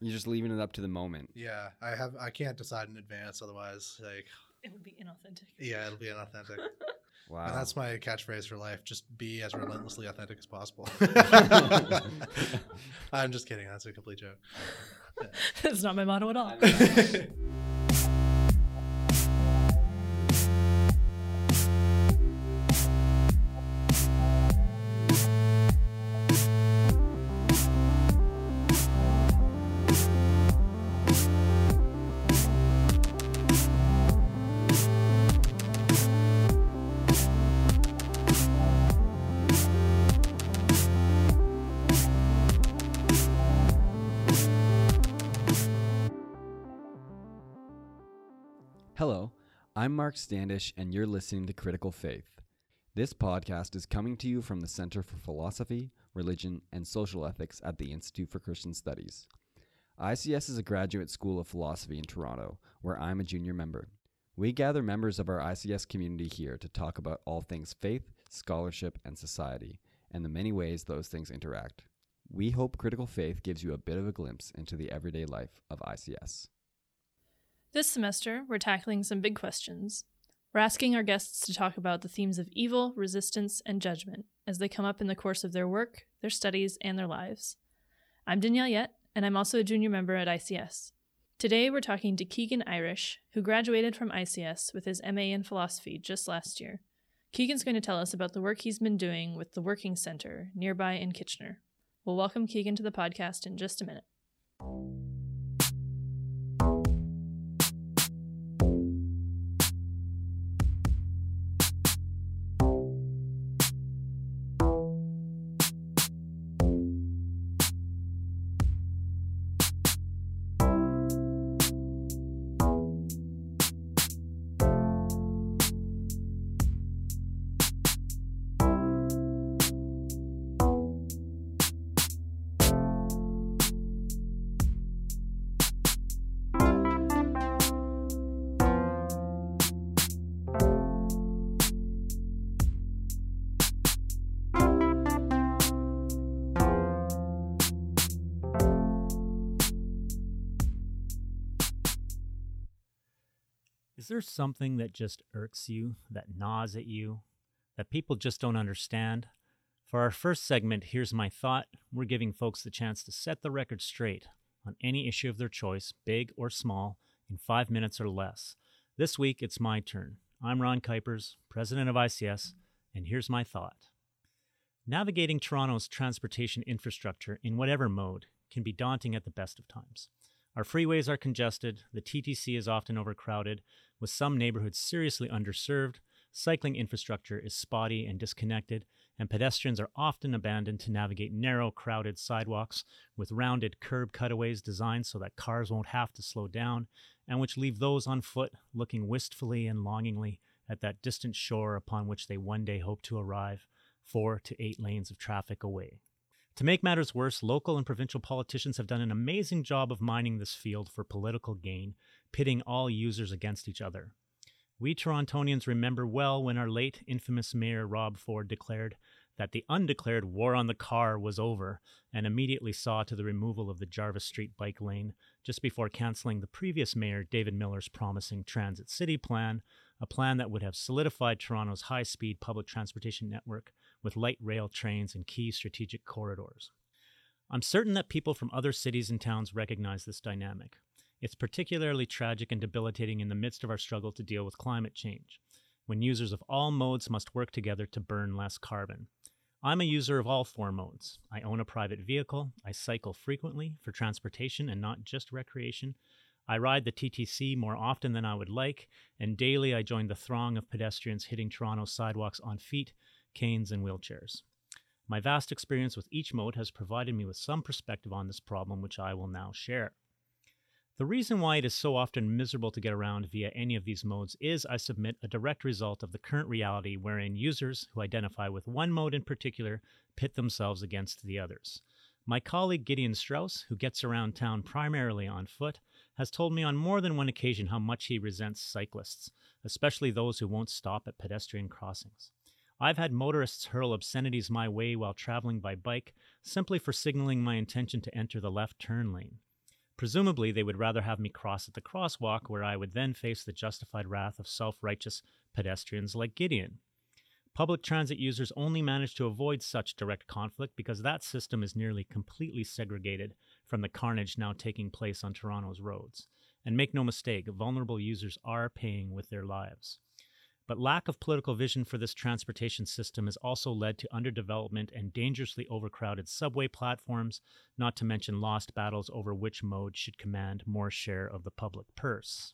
You're just leaving it up to the moment. Yeah, I have. I can't decide in advance. Otherwise, like, It would be inauthentic. yeah, it'll be inauthentic. Wow. And that's my catchphrase for life. Just be as relentlessly authentic as possible. I'm just kidding. That's a complete joke. That's not my motto at all. Mark Standish, and you're listening to Critical Faith. This podcast is coming to you from the Center for Philosophy, Religion, and Social Ethics at the Institute for Christian Studies. ICS is a graduate school of philosophy in Toronto, where I'm a junior member. We gather members of our ICS community here to talk about all things faith, scholarship, and society, and the many ways those things interact. We hope Critical Faith gives you a bit of a glimpse into the everyday life of ICS. This semester, we're tackling some big questions. We're asking our guests to talk about the themes of evil, resistance, and judgment as they come up in the course of their work, their studies, and their lives. I'm Danielle Yett, and I'm also a junior member at ICS. Today, we're talking to Keegan Irish, who graduated from ICS with his MA in philosophy just last year. Keegan's going to tell us about the work he's been doing with the Working Center nearby in Kitchener. We'll welcome Keegan to the podcast in just a minute. Is there something that just irks you, that gnaws at you, that people just don't understand? For our first segment, Here's My Thought, we're giving folks the chance to set the record straight on any issue of their choice, big or small, in five minutes or less. This week, it's my turn. I'm Ron Kuipers, president of ICS, and here's my thought. Navigating Toronto's transportation infrastructure in whatever mode can be daunting at the best of times. Our freeways are congested, the TTC is often overcrowded, with some neighborhoods seriously underserved, cycling infrastructure is spotty and disconnected, and pedestrians are often abandoned to navigate narrow, crowded sidewalks with rounded curb cutaways designed so that cars won't have to slow down, and which leave those on foot looking wistfully and longingly at that distant shore upon which they one day hope to arrive, four to eight lanes of traffic away. To make matters worse, local and provincial politicians have done an amazing job of mining this field for political gain, pitting all users against each other. We Torontonians remember well when our late infamous mayor Rob Ford declared that the undeclared war on the car was over and immediately saw to the removal of the Jarvis Street bike lane just before canceling the previous mayor David Miller's promising Transit City plan, a plan that would have solidified Toronto's high speed public transportation network with light rail trains in key strategic corridors. I'm certain that people from other cities and towns recognize this dynamic. It's particularly tragic and debilitating in the midst of our struggle to deal with climate change, when users of all modes must work together to burn less carbon. I'm a user of all four modes. I own a private vehicle, I cycle frequently for transportation and not just recreation. I ride the TTC more often than I would like, and daily I join the throng of pedestrians hitting Toronto's sidewalks on feet, canes, and wheelchairs. My vast experience with each mode has provided me with some perspective on this problem, which I will now share. The reason why it is so often miserable to get around via any of these modes is, I submit, a direct result of the current reality wherein users who identify with one mode in particular pit themselves against the others. My colleague Gideon Strauss, who gets around town primarily on foot, has told me on more than one occasion how much he resents cyclists, especially those who won't stop at pedestrian crossings. I've had motorists hurl obscenities my way while traveling by bike simply for signaling my intention to enter the left turn lane. Presumably, they would rather have me cross at the crosswalk, where I would then face the justified wrath of self righteous pedestrians like Gideon. Public transit users only manage to avoid such direct conflict because that system is nearly completely segregated from the carnage now taking place on Toronto's roads. And make no mistake, vulnerable users are paying with their lives. But lack of political vision for this transportation system has also led to underdevelopment and dangerously overcrowded subway platforms, not to mention lost battles over which mode should command more share of the public purse.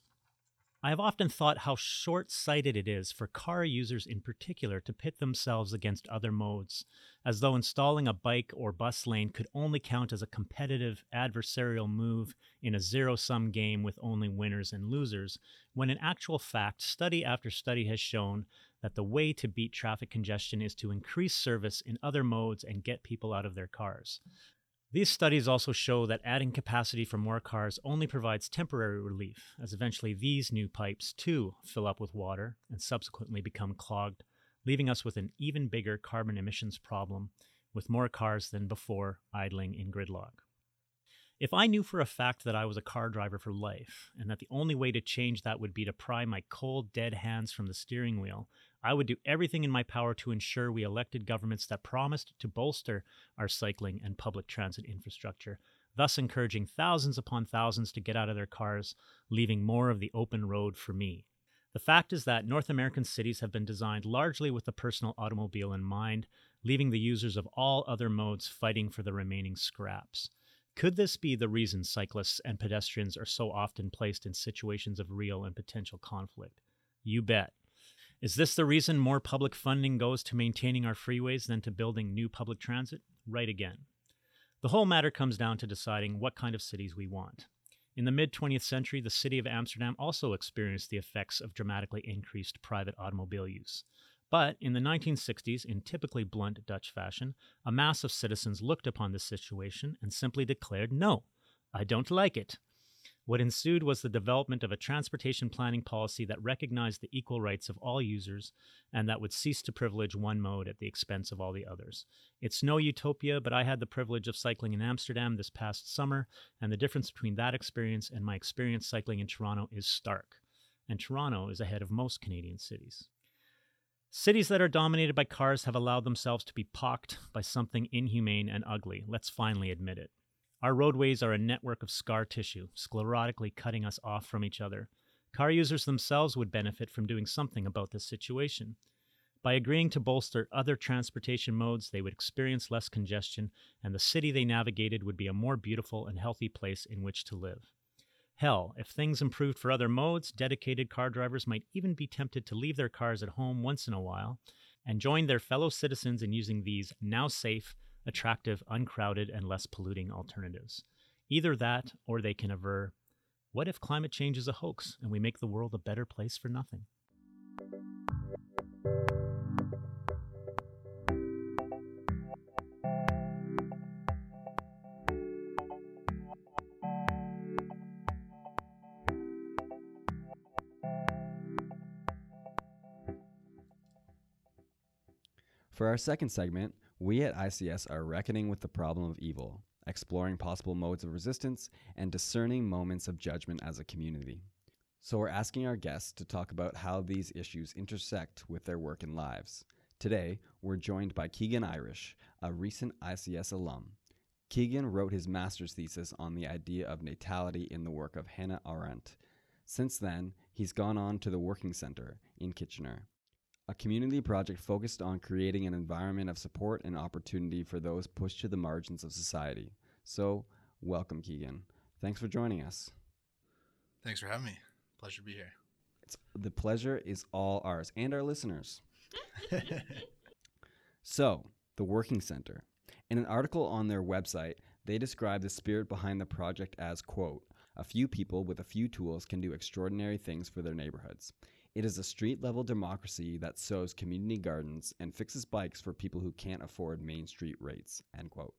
I have often thought how short sighted it is for car users in particular to pit themselves against other modes, as though installing a bike or bus lane could only count as a competitive adversarial move in a zero sum game with only winners and losers, when in actual fact, study after study has shown that the way to beat traffic congestion is to increase service in other modes and get people out of their cars. These studies also show that adding capacity for more cars only provides temporary relief, as eventually these new pipes too fill up with water and subsequently become clogged, leaving us with an even bigger carbon emissions problem with more cars than before idling in gridlock. If I knew for a fact that I was a car driver for life, and that the only way to change that would be to pry my cold, dead hands from the steering wheel, I would do everything in my power to ensure we elected governments that promised to bolster our cycling and public transit infrastructure, thus encouraging thousands upon thousands to get out of their cars, leaving more of the open road for me. The fact is that North American cities have been designed largely with the personal automobile in mind, leaving the users of all other modes fighting for the remaining scraps. Could this be the reason cyclists and pedestrians are so often placed in situations of real and potential conflict? You bet. Is this the reason more public funding goes to maintaining our freeways than to building new public transit? Right again. The whole matter comes down to deciding what kind of cities we want. In the mid 20th century, the city of Amsterdam also experienced the effects of dramatically increased private automobile use. But in the 1960s, in typically blunt Dutch fashion, a mass of citizens looked upon this situation and simply declared, No, I don't like it. What ensued was the development of a transportation planning policy that recognized the equal rights of all users and that would cease to privilege one mode at the expense of all the others. It's no utopia, but I had the privilege of cycling in Amsterdam this past summer, and the difference between that experience and my experience cycling in Toronto is stark. And Toronto is ahead of most Canadian cities. Cities that are dominated by cars have allowed themselves to be pocked by something inhumane and ugly. Let's finally admit it. Our roadways are a network of scar tissue, sclerotically cutting us off from each other. Car users themselves would benefit from doing something about this situation. By agreeing to bolster other transportation modes, they would experience less congestion, and the city they navigated would be a more beautiful and healthy place in which to live. Hell, if things improved for other modes, dedicated car drivers might even be tempted to leave their cars at home once in a while and join their fellow citizens in using these now safe, attractive, uncrowded, and less polluting alternatives. Either that, or they can aver, what if climate change is a hoax and we make the world a better place for nothing? For our second segment, we at ICS are reckoning with the problem of evil, exploring possible modes of resistance, and discerning moments of judgment as a community. So, we're asking our guests to talk about how these issues intersect with their work and lives. Today, we're joined by Keegan Irish, a recent ICS alum. Keegan wrote his master's thesis on the idea of natality in the work of Hannah Arendt. Since then, he's gone on to the Working Center in Kitchener a community project focused on creating an environment of support and opportunity for those pushed to the margins of society. So, welcome, Keegan. Thanks for joining us. Thanks for having me. Pleasure to be here. It's, the pleasure is all ours and our listeners. so, the Working Center. In an article on their website, they describe the spirit behind the project as, quote, a few people with a few tools can do extraordinary things for their neighborhoods. It is a street level democracy that sows community gardens and fixes bikes for people who can't afford Main Street rates. End quote.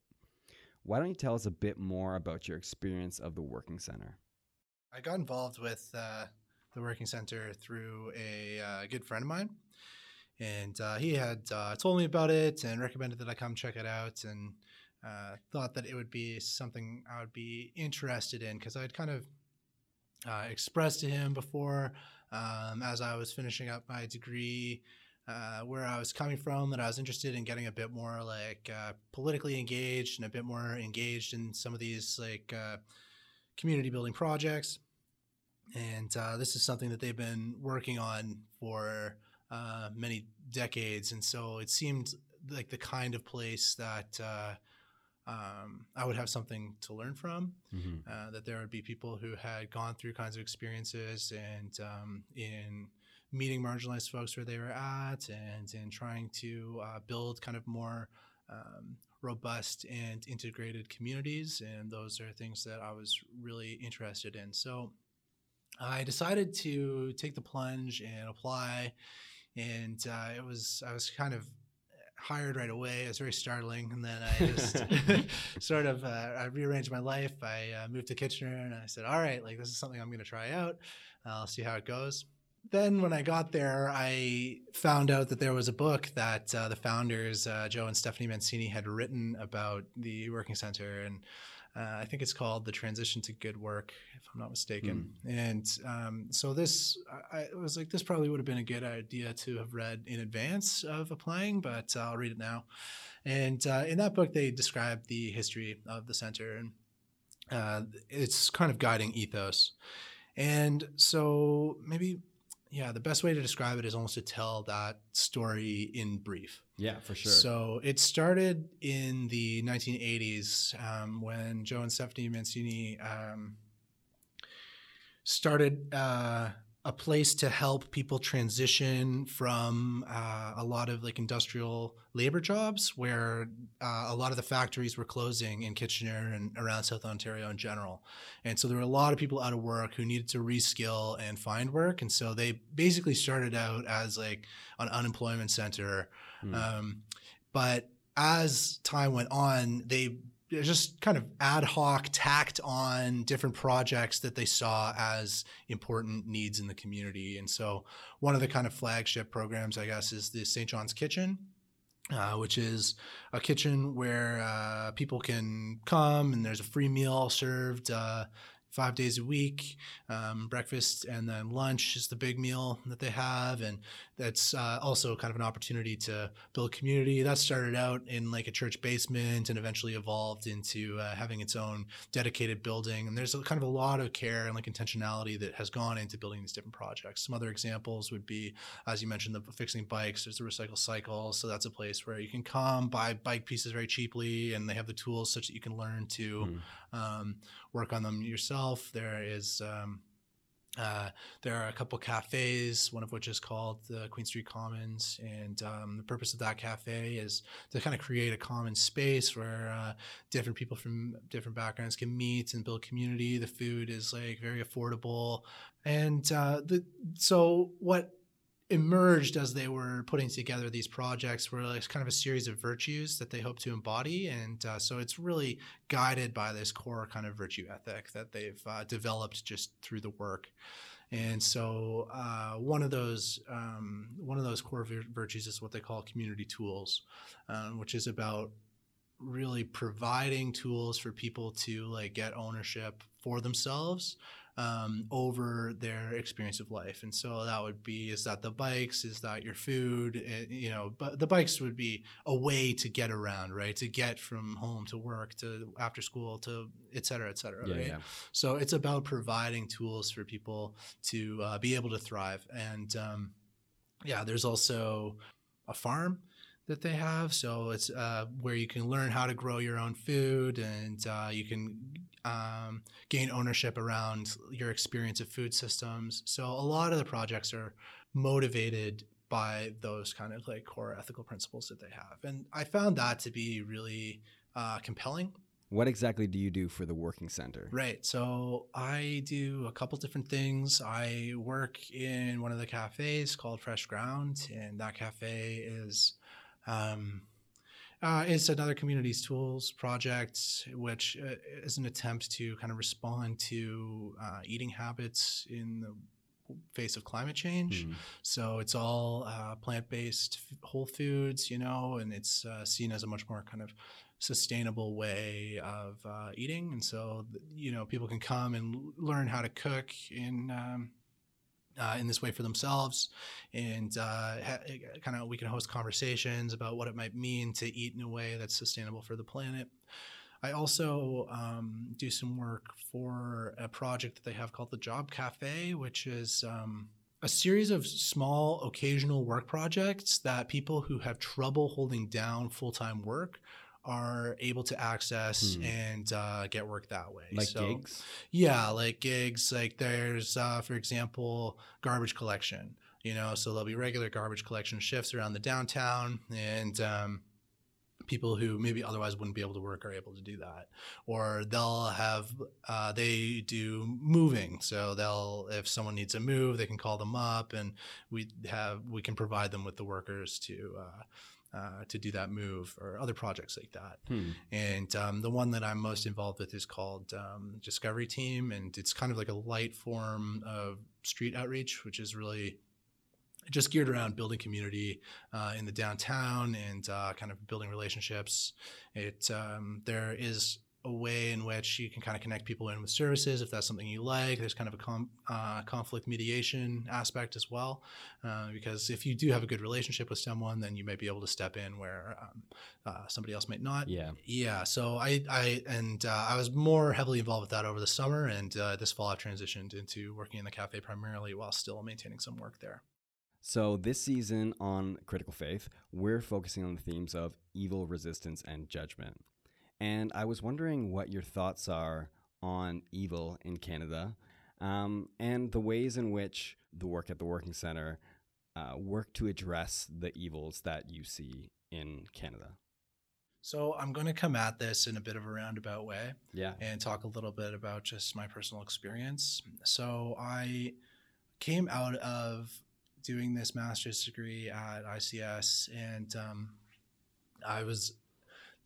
Why don't you tell us a bit more about your experience of the Working Center? I got involved with uh, the Working Center through a uh, good friend of mine. And uh, he had uh, told me about it and recommended that I come check it out. And uh, thought that it would be something I would be interested in because I'd kind of uh, expressed to him before um, as I was finishing up my degree. Uh, where I was coming from, that I was interested in getting a bit more like uh, politically engaged and a bit more engaged in some of these like uh, community building projects. And uh, this is something that they've been working on for uh, many decades. And so it seemed like the kind of place that uh, um, I would have something to learn from. Mm-hmm. Uh, that there would be people who had gone through kinds of experiences and um, in meeting marginalized folks where they were at and in trying to uh, build kind of more um, robust and integrated communities. And those are things that I was really interested in. So I decided to take the plunge and apply. And uh, it was, I was kind of hired right away. It was very startling. And then I just sort of, uh, I rearranged my life. I uh, moved to Kitchener and I said, all right, like this is something I'm going to try out. I'll see how it goes then when I got there, I found out that there was a book that uh, the founders, uh, Joe and Stephanie Mancini, had written about the Working Center. And uh, I think it's called The Transition to Good Work, if I'm not mistaken. And um, so this, I, I was like, this probably would have been a good idea to have read in advance of applying, but I'll read it now. And uh, in that book, they describe the history of the center and uh, its kind of guiding ethos. And so maybe yeah, the best way to describe it is almost to tell that story in brief. Yeah, for sure. So it started in the 1980s um, when Joe and Stephanie Mancini um, started uh, a place to help people transition from uh, a lot of like industrial labor jobs where uh, a lot of the factories were closing in Kitchener and around South Ontario in general. And so there were a lot of people out of work who needed to reskill and find work. And so they basically started out as like an unemployment center. Mm. Um, but as time went on, they just kind of ad hoc tacked on different projects that they saw as important needs in the community. And so one of the kind of flagship programs, I guess, is the St. John's Kitchen. Uh, which is a kitchen where uh, people can come and there's a free meal served uh, five days a week. Um, breakfast and then lunch is the big meal that they have, and that's uh, also kind of an opportunity to build community. That started out in like a church basement and eventually evolved into uh, having its own dedicated building. And there's a, kind of a lot of care and like intentionality that has gone into building these different projects. Some other examples would be, as you mentioned, the fixing bikes. There's the recycle cycle, so that's a place where you can come buy bike pieces very cheaply, and they have the tools such that you can learn to. Mm. Um, work on them yourself. There is um, uh, there are a couple cafes, one of which is called the Queen Street Commons, and um, the purpose of that cafe is to kind of create a common space where uh, different people from different backgrounds can meet and build community. The food is like very affordable, and uh, the so what emerged as they were putting together these projects were like kind of a series of virtues that they hope to embody. And uh, so it's really guided by this core kind of virtue ethic that they've uh, developed just through the work. And so uh, one of those um, one of those core vir- virtues is what they call community tools um, which is about really providing tools for people to like get ownership for themselves um, over their experience of life. And so that would be is that the bikes, is that your food, eh, you know, but the bikes would be a way to get around, right? To get from home to work to after school to et cetera, et cetera, yeah, right? yeah. So it's about providing tools for people to uh, be able to thrive. And um, yeah, there's also a farm that they have. So it's uh, where you can learn how to grow your own food and uh, you can um, gain ownership around your experience of food systems. So a lot of the projects are motivated by those kind of like core ethical principles that they have. And I found that to be really uh, compelling. What exactly do you do for the working center? Right. So I do a couple different things. I work in one of the cafes called Fresh Ground, and that cafe is um, uh, it's another communities tools project, which uh, is an attempt to kind of respond to uh, eating habits in the face of climate change. Mm. So it's all uh, plant based whole foods, you know, and it's uh, seen as a much more kind of sustainable way of uh, eating, and so you know people can come and learn how to cook in. Um, uh, in this way for themselves, and uh, ha- kind of we can host conversations about what it might mean to eat in a way that's sustainable for the planet. I also um, do some work for a project that they have called the Job Cafe, which is um, a series of small occasional work projects that people who have trouble holding down full time work are able to access Hmm. and uh, get work that way. Like So- gigs? yeah, like gigs. Like there's, uh, for example, garbage collection. You know, so there'll be regular garbage collection shifts around the downtown, and um, people who maybe otherwise wouldn't be able to work are able to do that. Or they'll have uh, they do moving, so they'll if someone needs a move, they can call them up, and we have we can provide them with the workers to. Uh, to do that move or other projects like that. Hmm. And um, the one that I'm most involved with is called um, Discovery Team, and it's kind of like a light form of street outreach, which is really just geared around building community uh, in the downtown and uh, kind of building relationships. It um, there is a way in which you can kind of connect people in with services if that's something you like. There's kind of a com- uh, conflict mediation aspect as well, uh, because if you do have a good relationship with someone, then you might be able to step in where um, uh, somebody else might not. Yeah. Yeah, so I, I and uh, I was more heavily involved with that over the summer, and uh, this fall I've transitioned into working in the cafe primarily while still maintaining some work there. So, this season on Critical Faith, we're focusing on the themes of evil, resistance, and judgment. And I was wondering what your thoughts are on evil in Canada um, and the ways in which the work at the Working Center uh, work to address the evils that you see in Canada. So I'm going to come at this in a bit of a roundabout way Yeah. and talk a little bit about just my personal experience. So I came out of doing this master's degree at ICS, and um, I was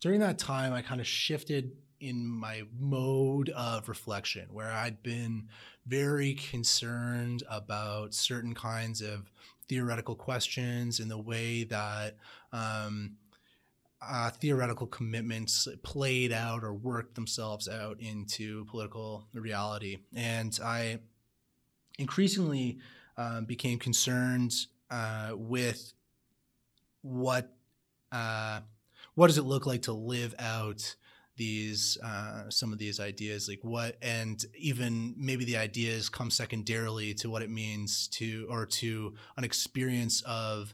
during that time I kind of shifted in my mode of reflection where I'd been very concerned about certain kinds of theoretical questions and the way that um, uh, theoretical commitments played out or worked themselves out into political reality. And I increasingly um, became concerned uh, with what uh, what does it look like to live out these uh, some of these ideas like what and even maybe the ideas come secondarily to what it means to or to an experience of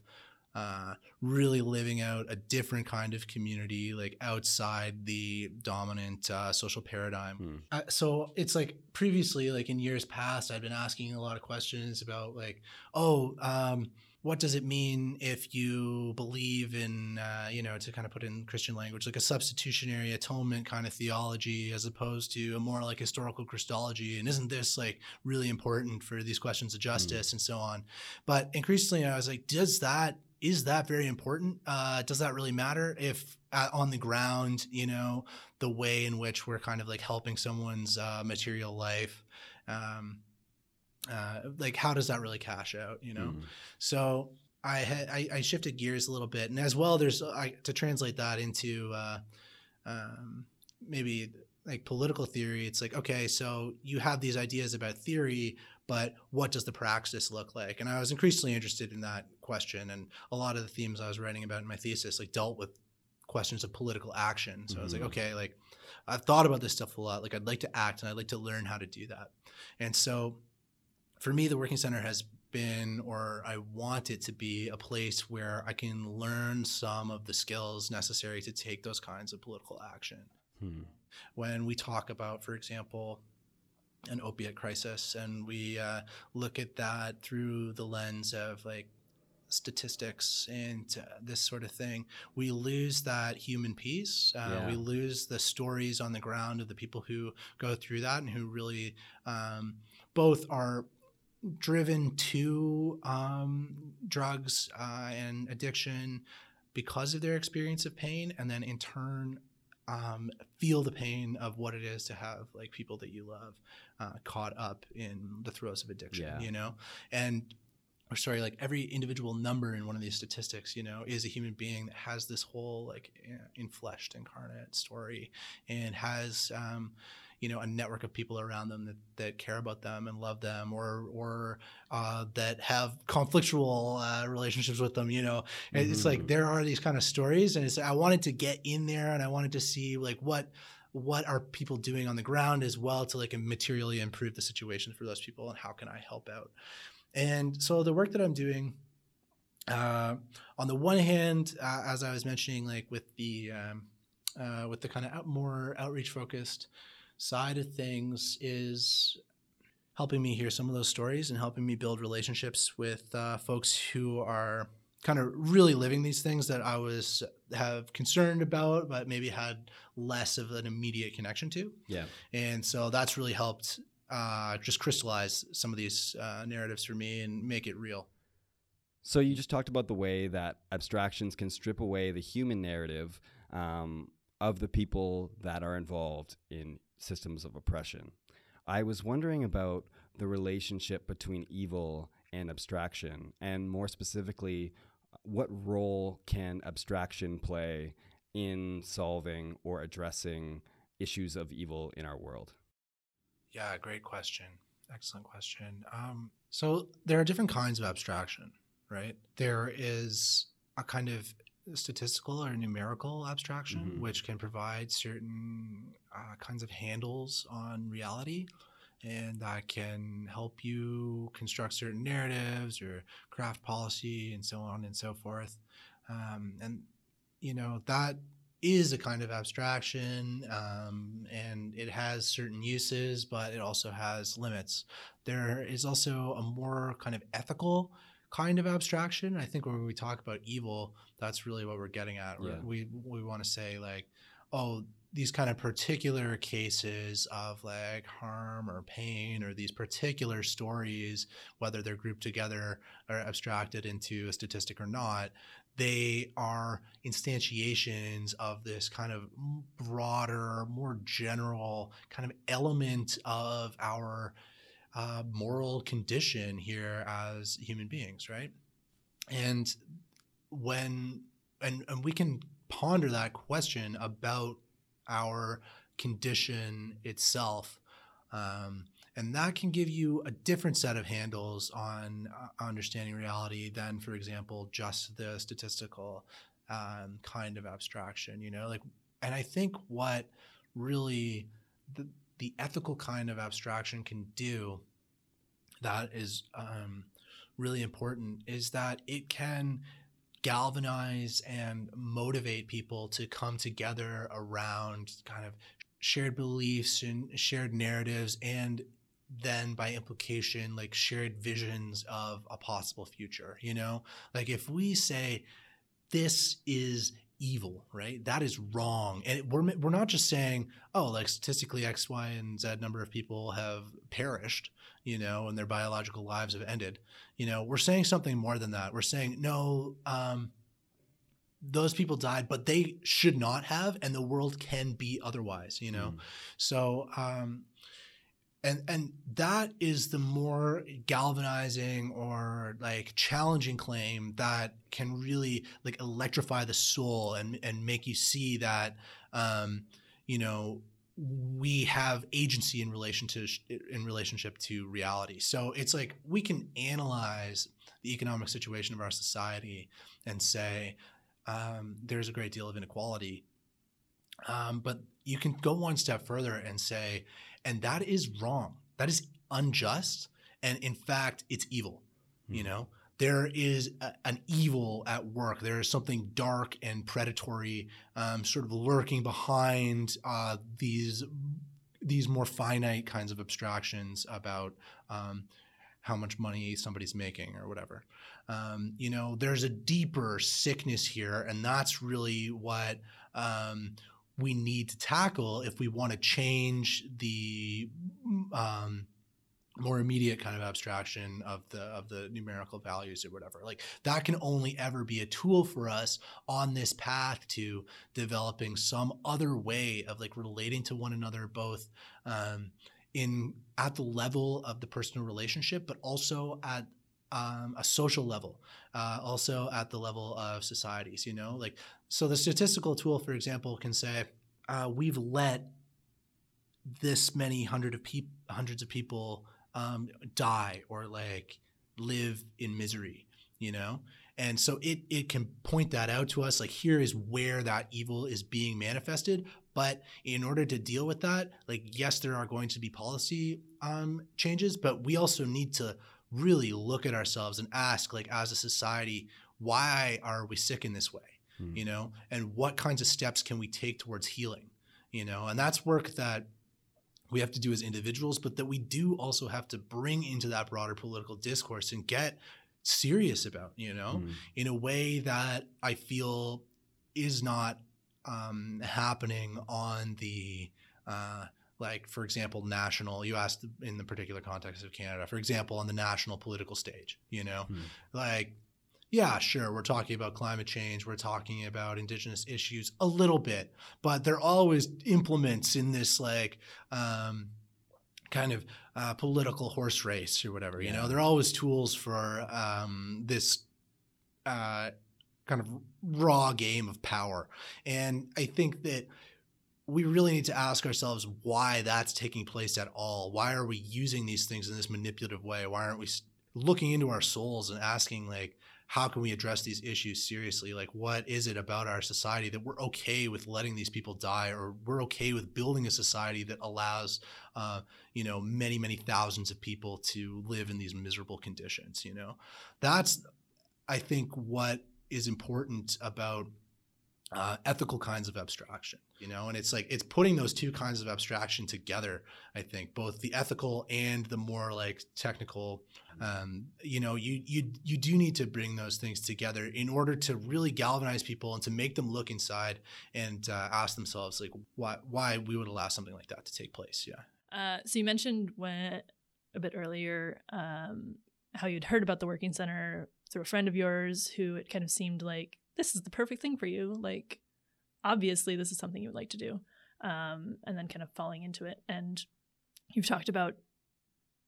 uh, really living out a different kind of community, like outside the dominant uh, social paradigm. Hmm. Uh, so it's like previously, like in years past, I've been asking a lot of questions about, like, oh, um, what does it mean if you believe in, uh, you know, to kind of put in Christian language, like a substitutionary atonement kind of theology, as opposed to a more like historical Christology? And isn't this like really important for these questions of justice and so on? But increasingly, I was like, does that is that very important? Uh, does that really matter if uh, on the ground, you know, the way in which we're kind of like helping someone's uh, material life, um, uh, like how does that really cash out? You know, Mm. so I had I, I shifted gears a little bit, and as well, there's I, to translate that into uh, um, maybe like political theory. It's like okay, so you have these ideas about theory, but what does the praxis look like? And I was increasingly interested in that question, and a lot of the themes I was writing about in my thesis like dealt with questions of political action. So I was like, Mhm. okay, like I've thought about this stuff a lot. Like I'd like to act, and I'd like to learn how to do that. And so, for me, the Working Center has been, or I want it to be, a place where I can learn some of the skills necessary to take those kinds of political action Hmm. when we talk about, for example, an opiate crisis, and we uh, look at that through the lens of like statistics and uh, this sort of thing, we lose that human piece. Uh, Yeah. We lose the stories on the ground of the people who go through that and who really um, both are driven to um, drugs uh, and addiction because of their experience of pain, and then in turn um, feel the pain of what it is to have like people that you love uh, caught up in the throes of addiction. Yeah. You know, and or sorry, like every individual number in one of these statistics, you know, is a human being that has this whole like infleshed, incarnate story, and has, um, you know, a network of people around them that, that care about them and love them, or or uh, that have conflictual uh, relationships with them. You know, mm-hmm. it's like mm-hmm. there are these kind of stories, and it's I wanted to get in there, and I wanted to see like what what are people doing on the ground as well to like materially improve the situation for those people, and how can I help out. And so the work that I'm doing, uh, on the one hand, uh, as I was mentioning, like with the um, uh, with the kind of out, more outreach focused side of things, is helping me hear some of those stories and helping me build relationships with uh, folks who are kind of really living these things that I was have concerned about, but maybe had less of an immediate connection to. Yeah. And so that's really helped uh, just crystallize some of these uh, narratives for me and make it real. So you just talked about the way that abstractions can strip away the human narrative um, of the people that are involved in systems of oppression. I was wondering about the relationship between evil and abstraction, and more specifically, what role can abstraction play in solving or addressing issues of evil in our world? Yeah, great question. Excellent question. Um, so there are different kinds of abstraction, right? There is a kind of statistical or numerical abstraction, mm-hmm. which can provide certain uh, kinds of handles on reality and that can help you construct certain narratives or craft policy and so on and so forth. Um, and, you know, that is a kind of abstraction um, and it has certain uses, but it also has limits. There is also a more kind of ethical kind of abstraction. I think when we talk about evil, that's really what we're getting at. Yeah. We we want to say like, oh, these kind of particular cases of like harm or pain or these particular stories, whether they're grouped together or abstracted into a statistic or not, they are instantiations of this kind of broader, more general kind of element of our uh, moral condition here as human beings, right? And when and, and we can ponder that question about our condition itself um, and that can give you a different set of handles on uh, understanding reality than, for example, just the statistical um, kind of abstraction. You know, like, and I think what really the the ethical kind of abstraction can do that is um, really important is that it can galvanize and motivate people to come together around kind of shared beliefs and shared narratives and then by implication like shared visions of a possible future you know? Like if we say this is evil right? That is wrong. And we're we're not just saying oh like statistically x y and z number of people have perished you know and their biological lives have ended you know we're saying something more than that we're saying no um those people died, but they should not have, and the world can be otherwise, you know? Mm. So, um, and and that is the more galvanizing or like challenging claim that can really like electrify the soul and and make you see that um, you know we have agency in relation to in relationship to reality. So it's like we can analyze the economic situation of our society and say um, there's a great deal of inequality, um, but you can go one step further and say and that is wrong. That is unjust, and in fact, it's evil. Mm. You hmm. know, there is a, an evil at work. There is something dark and predatory, um, sort of lurking behind uh, these these more finite kinds of abstractions about um, how much money somebody's making or whatever. Um, you know, there's a deeper sickness here, and that's really what um, we need to tackle if we want to change the um, more immediate kind of abstraction of the of the numerical values or whatever like that can only ever be a tool for us on this path to developing some other way of like relating to one another both um, in at the level of the personal relationship but also at um, a social level, uh, also at the level of societies. You know, like so the statistical tool, for example, can say uh, we've let this many hundred of peop- hundreds of people um, die or like live in misery. You know, and so it it can point that out to us like here is where that evil is being manifested but in order to deal with that like yes there are going to be policy um, changes but we also need to really look at ourselves and ask like as a society why are we sick in this way hmm. you know and what kinds of steps can we take towards healing you know and that's work that we have to do as individuals, but that we do also have to bring into that broader political discourse and get serious about, you know, mm. in a way that I feel is not um, happening on the, uh, like, for example, national, you asked in the particular context of Canada, for example, on the national political stage, you know, mm. like, yeah, sure, we're talking about climate change, we're talking about indigenous issues a little bit, but they're always implements in this, like, um, kind of uh, political horse race or whatever. You know, they're always tools for um, this uh, kind of raw game of power. And I think that we really need to ask ourselves why that's taking place at all. Why are we using these things in this manipulative way? Why aren't we looking into our souls and asking like, how can we address these issues seriously? Like, what is it about our society that we're okay with letting these people die, or we're okay with building a society that allows, uh, you know, many, many thousands of people to live in these miserable conditions? You know, that's, I think, what is important about uh, ethical kinds of abstraction, you know, and it's like it's putting those two kinds of abstraction together. I think both the ethical and the more like technical um, you know, you you you do need to bring those things together in order to really galvanize people and to make them look inside and uh, ask themselves like why why we would allow something like that to take place. Yeah. Uh, so you mentioned when a bit earlier um, how you'd heard about the working center through a friend of yours who it kind of seemed like this is the perfect thing for you. Like obviously this is something you would like to do, um, and then kind of falling into it. And you've talked about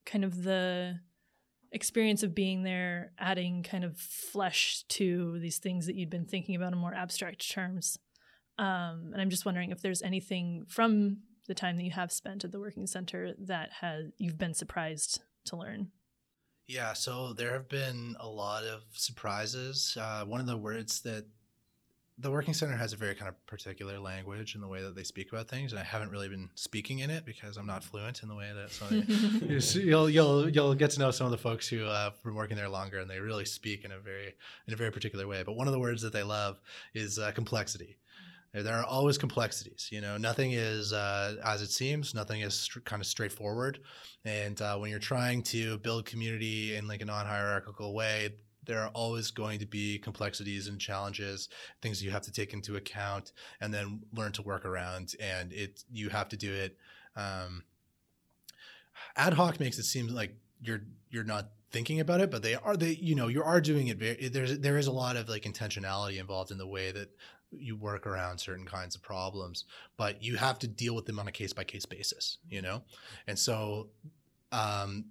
kind of the experience of being there adding kind of flesh to these things that you'd been thinking about in more abstract terms. Um, and I'm just wondering if there's anything from the time that you have spent at the working center that has you've been surprised to learn. Yeah, so there have been a lot of surprises. Uh, one of the words that the working center has a very kind of particular language in the way that they speak about things, and I haven't really been speaking in it because I'm not fluent in the way that. So you'll you'll you'll get to know some of the folks who uh, have been working there longer, and they really speak in a very in a very particular way. But one of the words that they love is uh, complexity. There are always complexities. You know, nothing is uh, as it seems. Nothing is st- kind of straightforward. And uh, when you're trying to build community in like a non-hierarchical way, there are always going to be complexities and challenges, things you have to take into account, and then learn to work around. And it you have to do it. Um, ad hoc makes it seem like you're you're not thinking about it, but they are they you know you are doing it. There's there is a lot of like intentionality involved in the way that you work around certain kinds of problems, but you have to deal with them on a case by case basis, you know? And so um,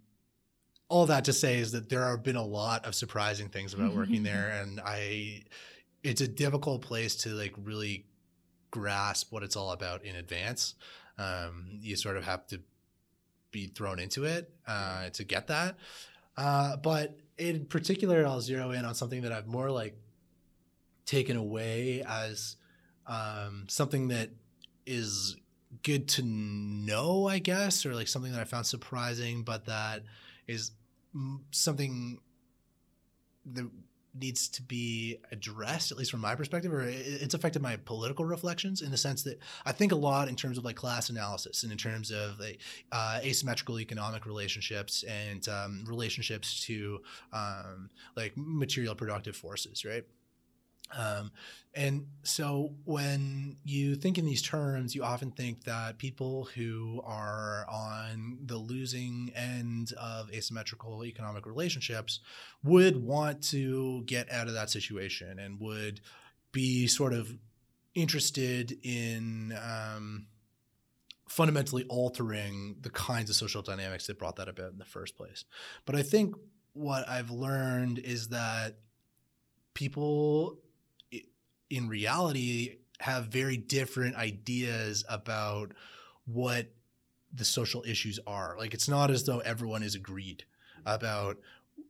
all that to say is that there have been a lot of surprising things about working there and i it's a difficult place to like really grasp what it's all about in advance. Um, you sort of have to be thrown into it uh, to get that. Uh, but in particular i'll zero in on something that i've more like taken away as um, something that is good to know i guess or like something that i found surprising but that is something that needs to be addressed, at least from my perspective, or it's affected my political reflections in the sense that I think a lot in terms of like class analysis and in terms of like, uh, asymmetrical economic relationships and um, relationships to um, like material productive forces, right? Um, and so when you think in these terms, you often think that people who are on the losing end of asymmetrical economic relationships would want to get out of that situation and would be sort of interested in um, fundamentally altering the kinds of social dynamics that brought that about in the first place. But I think what I've learned is that people in reality have very different ideas about what the social issues are. Like it's not as though everyone is agreed about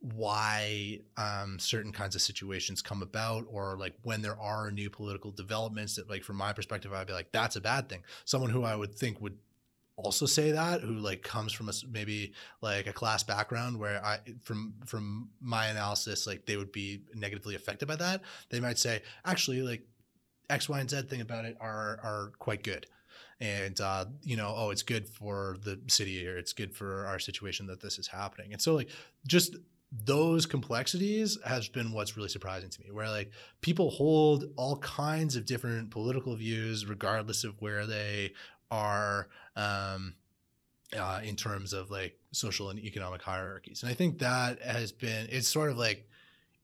why um, certain kinds of situations come about or like when there are new political developments that like from my perspective i'd be like that's a bad thing someone who i would think would also say that who like comes from a maybe like a class background where i from from my analysis like they would be negatively affected by that they might say actually like x y and z thing about it are are quite good. And uh, you know oh it's good for the city or it's good for our situation that this is happening. And so like just those complexities has been what's really surprising to me where like people hold all kinds of different political views regardless of where they are um, uh, in terms of like social and economic hierarchies. And i think that has been it's sort of like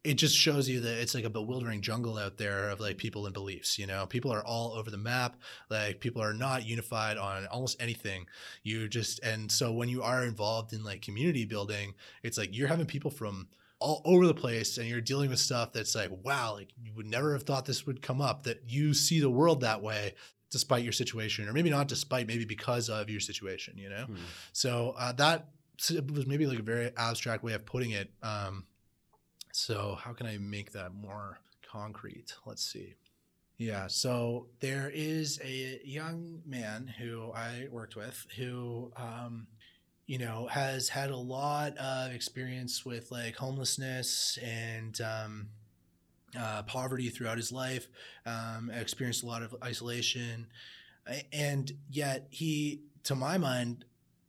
it just shows you that it's like a bewildering jungle out there of like people and beliefs you know? People are all over the map. Like people are not unified on almost anything. You just and so when you are involved in like community building it's like you're having people from all over the place and you're dealing with stuff that's like wow like you would never have thought this would come up that you see the world that way despite your situation or maybe not despite maybe because of your situation you know hmm. so uh, that was maybe like a very abstract way of putting it um, so, how can I make that more concrete? Let's see. Yeah, so there is a young man who I worked with who, um, you know, has had a lot of experience with like homelessness and um, uh, poverty throughout his life, um, experienced a lot of isolation. And yet, he, to my mind,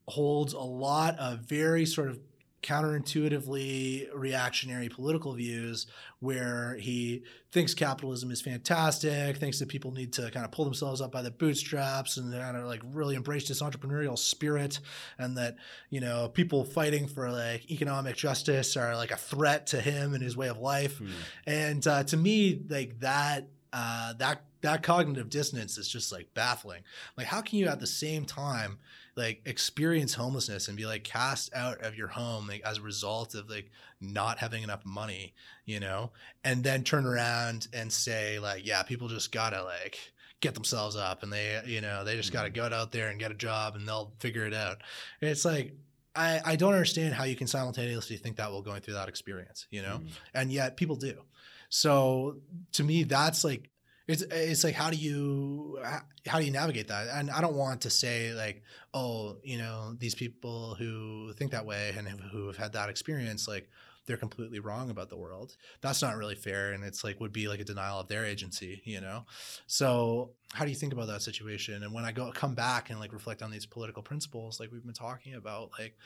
holds a lot of very sort of counterintuitively reactionary political views where he thinks capitalism is fantastic, thinks that people need to kind of pull themselves up by the bootstraps and kind of like really embrace this entrepreneurial spirit and that, you know, people fighting for like economic justice are like a threat to him and his way of life. Mm. And uh, to me, like that, uh, that, that cognitive dissonance is just like baffling. Like, how can you at the same time like experience homelessness and be like cast out of your home like as a result of like not having enough money, you know, and then turn around and say like, yeah, people just gotta like get themselves up and they, you know, they just gotta mm-hmm. go out there and get a job and they'll figure it out. it's like I, I don't understand how you can simultaneously think that while going through that experience, you know, mm. and yet people do. So to me, that's like it's it's like how do you how do you navigate that? And i don't want to say like oh you know these people who think that way and who have had that experience like they're completely wrong about the world. That's not really fair and it's like would be like a denial of their agency you know? So how do you think about that situation? And when i go come back and like reflect on these political principles like we've been talking about like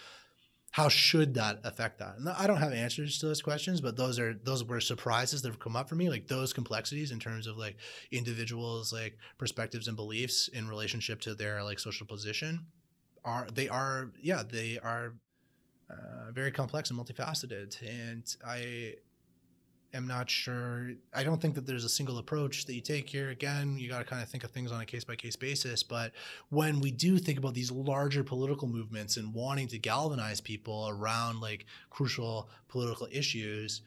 how should that affect that? And I don't have answers to those questions, but those are those were surprises that have come up for me, like those complexities in terms of like individuals' like perspectives and beliefs in relationship to their like social position are they are yeah they are uh, very complex and multifaceted, and I am not sure. I don't think that there's a single approach that you take here. Again, you got to kind of think of things on a case by case basis. But when we do think about these larger political movements and wanting to galvanize people around like crucial political issues,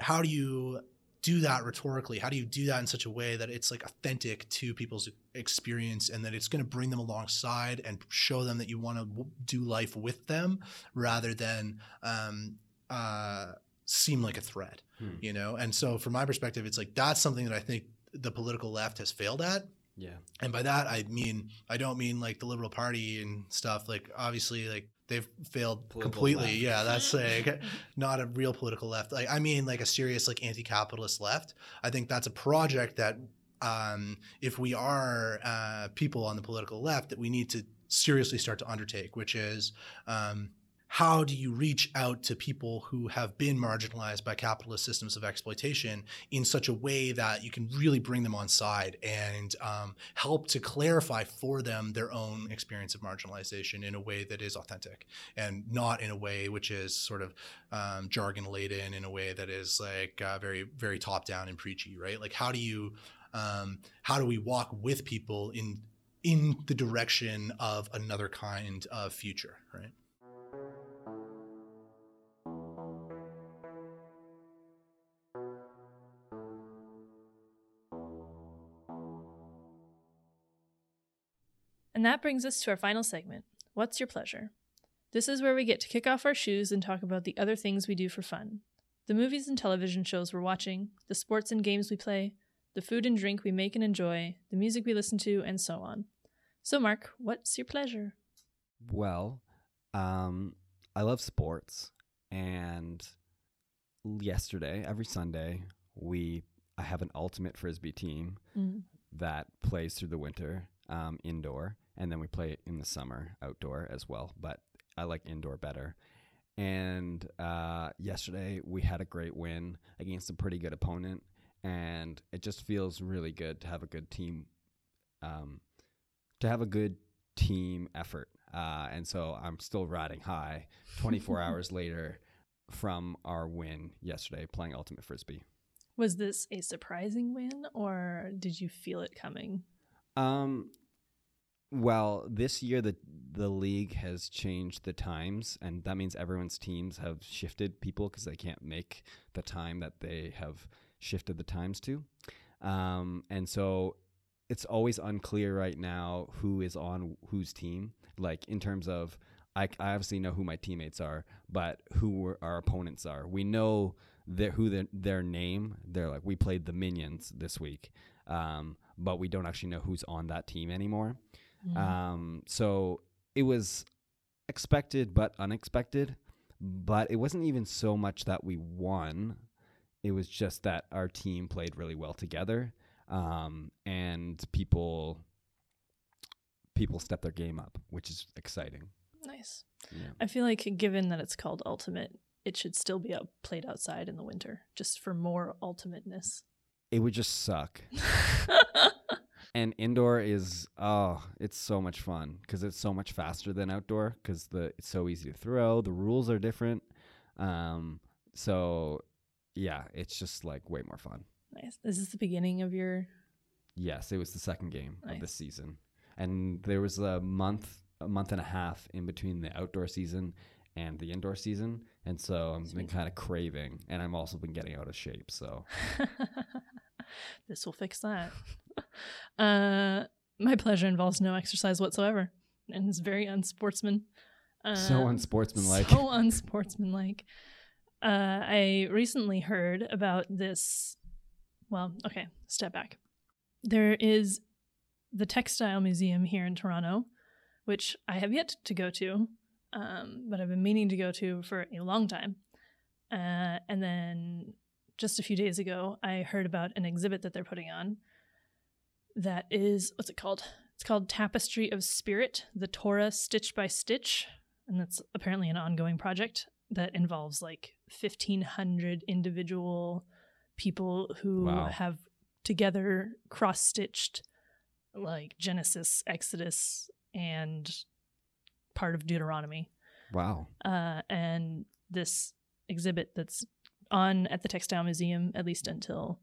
how do you do that rhetorically? How do you do that in such a way that it's like authentic to people's experience and that it's going to bring them alongside and show them that you want to do life with them rather than um, uh, seem like a threat? hmm. you know and so from my perspective it's like that's something that i think the political left has failed at yeah and by that i mean i don't mean like the liberal party and stuff like obviously like they've failed political completely left. yeah that's like not a real political left like i mean like a serious like anti-capitalist left i think that's a project that um, if we are uh, people on the political left that we need to seriously start to undertake which is um, how do you reach out to people who have been marginalized by capitalist systems of exploitation in such a way that you can really bring them on side and um, help to clarify for them their own experience of marginalization in a way that is authentic and not in a way which is sort of um, jargon laden in a way that is like uh, very very top down and preachy right? Like how do you um, how do we walk with people in in the direction of another kind of future right And that brings us to our final segment What's Your Pleasure? This is where we get to kick off our shoes and talk about the other things we do for fun the movies and television shows we're watching, the sports and games we play, the food and drink we make and enjoy, the music we listen to, and so on. So, Mark, what's your pleasure? Well, um, I love sports, and yesterday, every Sunday, we I have an ultimate frisbee team Mm. that plays through the winter um, indoor, and then we play it in the summer outdoor as well. But I like indoor better. And uh, yesterday we had a great win against a pretty good opponent, and it just feels really good to have a good team, um, to have a good team effort. Uh, and so I'm still riding high 24 hours later from our win yesterday playing Ultimate Frisbee. Was this a surprising win or did you feel it coming? Um, well, this year the the league has changed the times, and that means everyone's teams have shifted people because they can't make the time that they have shifted the times to. Um, and so it's always unclear right now who is on whose team. Like in terms of, I, I obviously know who my teammates are, but who our opponents are. We know their, who their, their name. They're like we played the Minions this week, um, but we don't actually know who's on that team anymore. Um, so it was expected but unexpected. But it wasn't even so much that we won. It was just that our team played really well together. Um, and people people step their game up, which is exciting. nice. Yeah. I feel like given that it's called ultimate, it should still be out, played outside in the winter just for more ultimateness. It would just suck. and indoor is oh it's so much fun because it's so much faster than outdoor because the it's so easy to throw the rules are different um so yeah it's just like way more fun. Nice. Is this the beginning of your yes it was the second game of the season. And there was a month a month and a half in between the outdoor season and the indoor season. And so i've been kind of craving and i'm also been getting out of shape so. This will fix that. uh, my pleasure involves no exercise whatsoever, and is very unsportsman. Uh, so unsportsmanlike So unsportsmanlike. Uh, I recently heard about this. Well, okay, step back. There is the Textile Museum here in Toronto, which I have yet to go to, um, but I've been meaning to go to for a long time. Uh, and then just a few days ago, I heard about an exhibit that they're putting on that is, what's it called? It's called Tapestry of Spirit, the Torah Stitch by Stitch. And that's apparently an ongoing project that involves like 1,500 individual people who Wow. have together cross stitched like Genesis, Exodus, and part of Deuteronomy wow uh, and this exhibit that's on at the Textile Museum at least until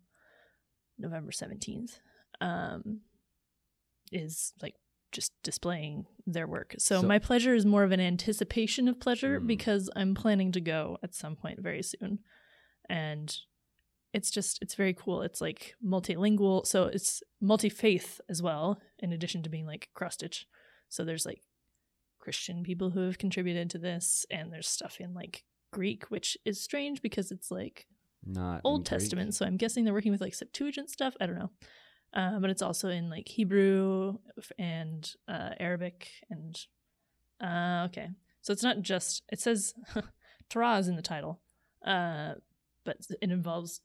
November seventeenth um, is like just displaying their work. So, So- my pleasure is more of an anticipation of pleasure Mm. because I'm planning to go at some point very soon, and it's just it's very cool. It's like multilingual, so it's multi faith as well. In addition to being like cross stitch, so there's like Christian people who have contributed to this, and there's stuff in like Greek, which is strange because it's like not Old Greek. Testament. So I'm guessing they're working with like Septuagint stuff. I don't know. Uh, but it's also in like Hebrew and uh, Arabic and uh, okay. So it's not just it says Torah is in the title, uh, but it involves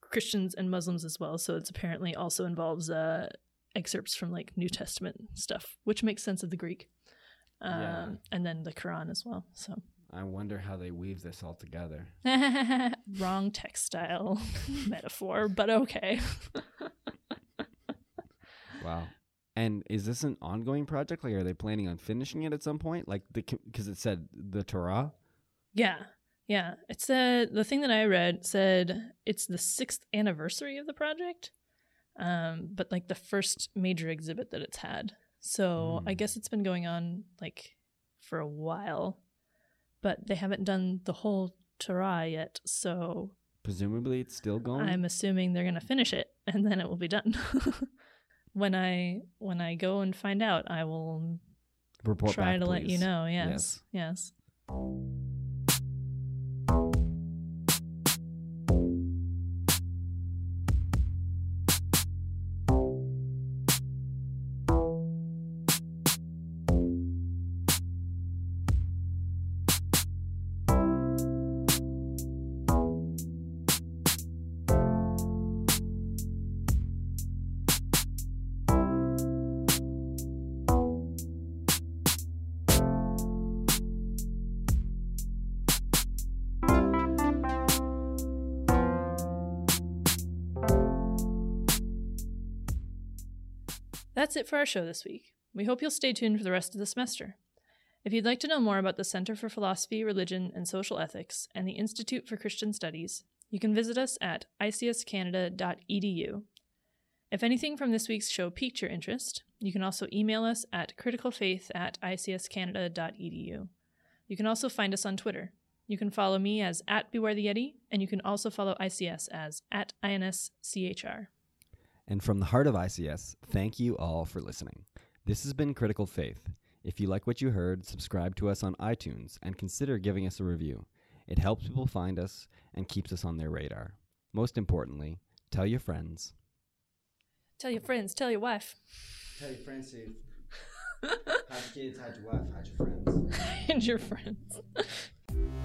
Christians and Muslims as well. So it's apparently also involves uh, excerpts from like New Testament stuff, which makes sense of the Greek, um, Yeah. and then the Quran as well. So I wonder how they weave this all together. Wrong textile metaphor, but okay. Wow. And is this an ongoing project? Like, are they planning on finishing it at some point? Like, the because it said the Torah. yeah. Yeah. It said the thing that I read said it's the sixth anniversary of the project. Um, but like the first major exhibit that it's had. So I Hmm. guess it's been going on like for a while. But they haven't done the whole Torah yet, so Presumably, it's still going. I'm assuming they're gonna finish it and then it will be done. when I when I go and find out, I will Report try back, to let you know. Yes. Yes. That's it for our show this week. We hope you'll stay tuned for the rest of the semester. If you'd like to know more about the Center for Philosophy, Religion, and Social Ethics and the Institute for Christian Studies, you can visit us at icscanada.edu. If anything from this week's show piqued your interest, you can also email us at criticalfaith at icscanada.edu. You can also find us on Twitter. You can follow me as at Beware the Yeti, and you can also follow ICS as at INSCHR. And from the heart of ICS, thank you all for listening. This has been Critical Faith. If you like what you heard, subscribe to us on iTunes and consider giving us a review. It helps people find us and keeps us on their radar. Most importantly, tell your friends. Tell your friends, tell your wife, Tell your friends to have kids, have your wife, have your friends. and your friends.